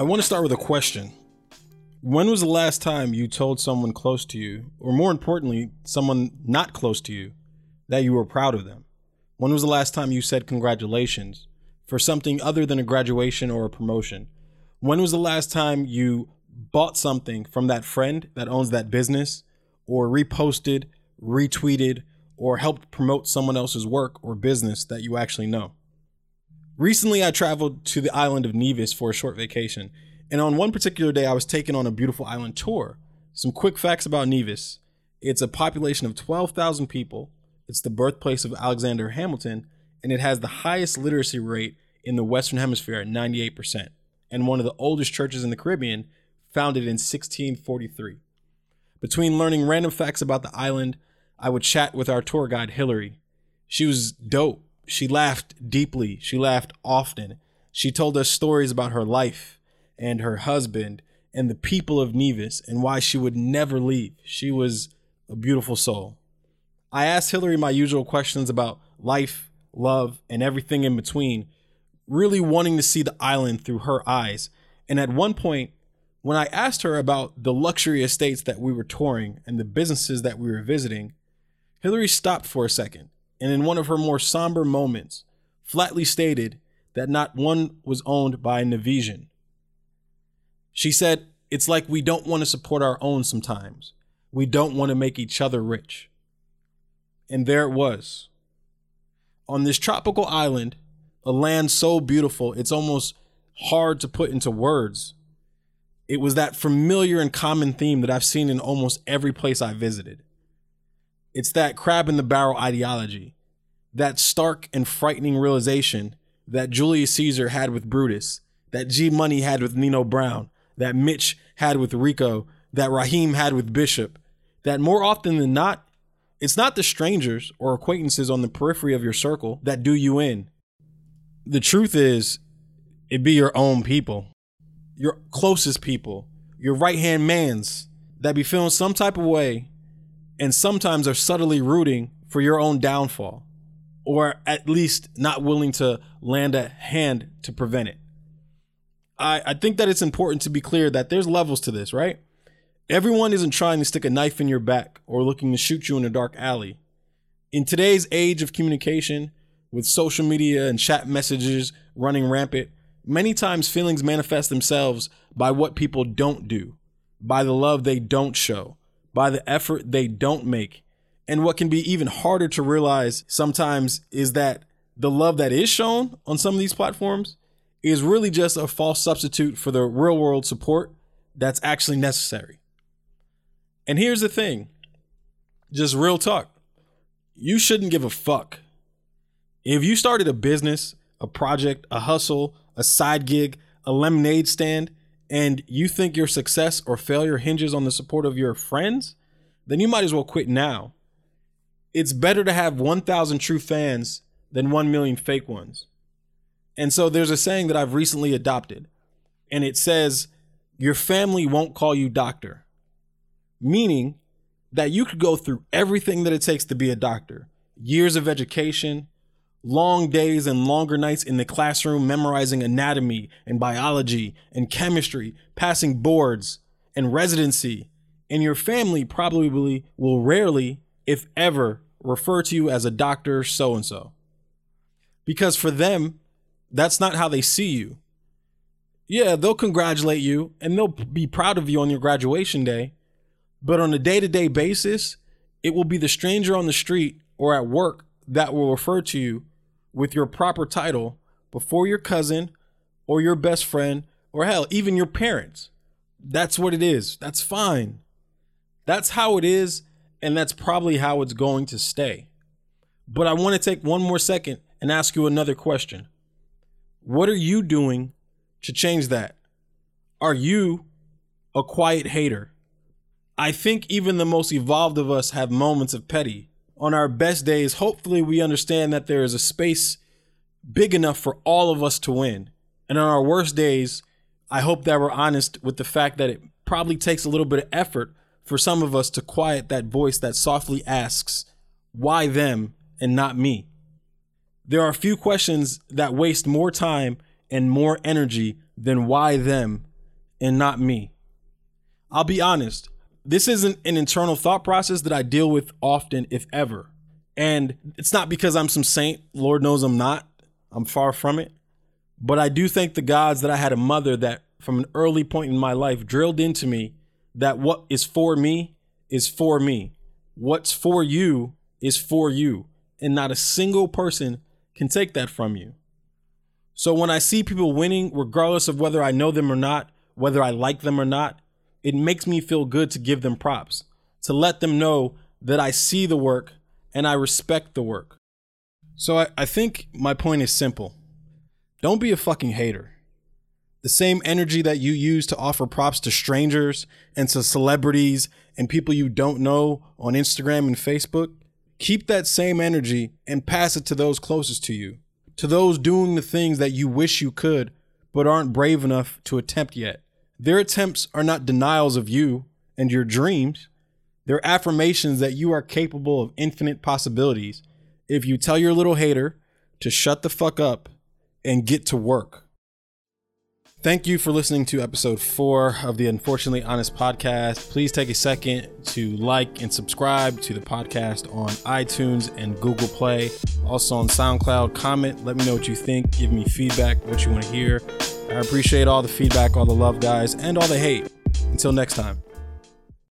I want to start with a question. When was the last time you told someone close to you, or more importantly, someone not close to you, that you were proud of them? When was the last time you said congratulations for something other than a graduation or a promotion? When was the last time you bought something from that friend that owns that business, or reposted, retweeted, or helped promote someone else's work or business that you actually know? Recently, I traveled to the island of Nevis for a short vacation, and on one particular day, I was taken on a beautiful island tour. Some quick facts about Nevis it's a population of 12,000 people, it's the birthplace of Alexander Hamilton, and it has the highest literacy rate in the Western Hemisphere at 98%, and one of the oldest churches in the Caribbean, founded in 1643. Between learning random facts about the island, I would chat with our tour guide, Hillary. She was dope she laughed deeply. She laughed often. She told us stories about her life and her husband and the people of Nevis and why she would never leave. She was a beautiful soul. I asked Hillary my usual questions about life, love, and everything in between, really wanting to see the island through her eyes. And at one point, when I asked her about the luxury estates that we were touring and the businesses that we were visiting, Hillary stopped for a second and in one of her more somber moments, flatly stated that not one was owned by Nevisian. She said, It's like we don't want to support our own sometimes. We don't want to make each other rich. And there it was. On this tropical island, a land so beautiful, it's almost hard to put into words. It was that familiar and common theme that I've seen in almost every place I visited. It's that crab in the barrel ideology, that stark and frightening realization that Julius Caesar had with Brutus, that G Money had with Nino Brown, that Mitch had with Rico, that Raheem had with Bishop, that more often than not, it's not the strangers or acquaintances on the periphery of your circle that do you in. The truth is, it be your own people, your closest people, your right hand mans that be feeling some type of way and sometimes are subtly rooting for your own downfall, or at least not willing to land a hand to prevent it. I, I think that it's important to be clear that there's levels to this, right? Everyone isn't trying to stick a knife in your back or looking to shoot you in a dark alley. In today's age of communication, with social media and chat messages running rampant, many times feelings manifest themselves by what people don't do, by the love they don't show, by the effort they don't make. And what can be even harder to realize sometimes is that the love that is shown on some of these platforms is really just a false substitute for the real world support that's actually necessary. And here's the thing just real talk. You shouldn't give a fuck. If you started a business, a project, a hustle, a side gig, a lemonade stand, and you think your success or failure hinges on the support of your friends, then you might as well quit now. It's better to have 1,000 true fans than 1 million fake ones. And so there's a saying that I've recently adopted, and it says, Your family won't call you doctor. Meaning that you could go through everything that it takes to be a doctor years of education, long days and longer nights in the classroom memorizing anatomy and biology and chemistry, passing boards and residency. And your family probably will rarely, if ever, refer to you as a doctor so and so. Because for them, that's not how they see you. Yeah, they'll congratulate you and they'll be proud of you on your graduation day. But on a day to day basis, it will be the stranger on the street or at work that will refer to you with your proper title before your cousin or your best friend or hell, even your parents. That's what it is. That's fine. That's how it is, and that's probably how it's going to stay. But I want to take one more second and ask you another question. What are you doing to change that? Are you a quiet hater? I think even the most evolved of us have moments of petty on our best days, hopefully we understand that there is a space big enough for all of us to win. And on our worst days, I hope that we're honest with the fact that it probably takes a little bit of effort for some of us to quiet that voice that softly asks, why them and not me? There are few questions that waste more time and more energy than why them and not me. I'll be honest, this isn't an internal thought process that I deal with often, if ever. And it's not because I'm some saint. Lord knows I'm not. I'm far from it. But I do thank the gods that I had a mother that, from an early point in my life, drilled into me that what is for me is for me. What's for you is for you. And not a single person can take that from you. So when I see people winning, regardless of whether I know them or not, whether I like them or not, it makes me feel good to give them props, to let them know that I see the work and I respect the work. So I, I think my point is simple don't be a fucking hater. The same energy that you use to offer props to strangers and to celebrities and people you don't know on Instagram and Facebook, keep that same energy and pass it to those closest to you, to those doing the things that you wish you could but aren't brave enough to attempt yet. Their attempts are not denials of you and your dreams. They're affirmations that you are capable of infinite possibilities if you tell your little hater to shut the fuck up and get to work. Thank you for listening to episode four of the Unfortunately Honest podcast. Please take a second to like and subscribe to the podcast on iTunes and Google Play. Also on SoundCloud, comment, let me know what you think, give me feedback, what you want to hear. I appreciate all the feedback, all the love, guys, and all the hate. Until next time.